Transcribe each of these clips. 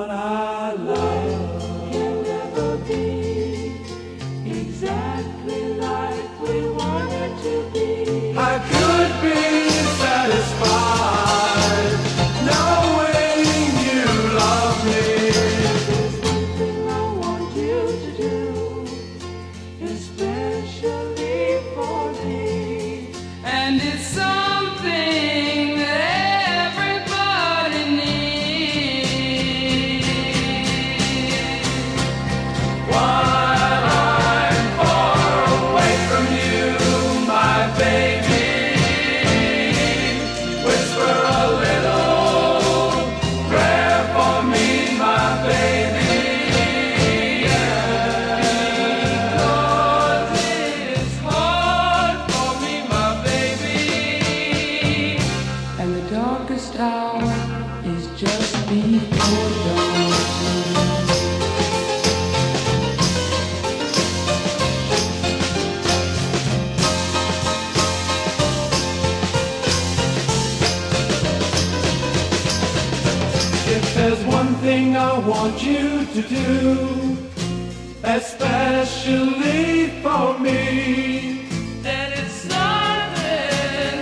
one I love. Can never be exactly like we wanted to be. I could be satisfied knowing you love me. There's one thing I want you to do, there's one thing I want you to do, especially for me, it's something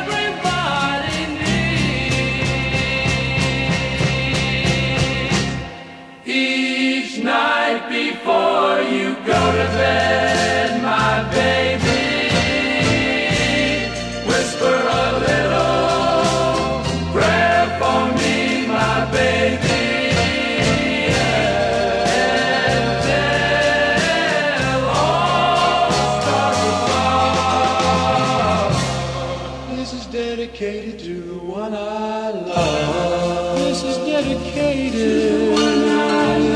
everybody needs. each night before you go to bed, dedicated to the one I love. This is dedicated to the one I love.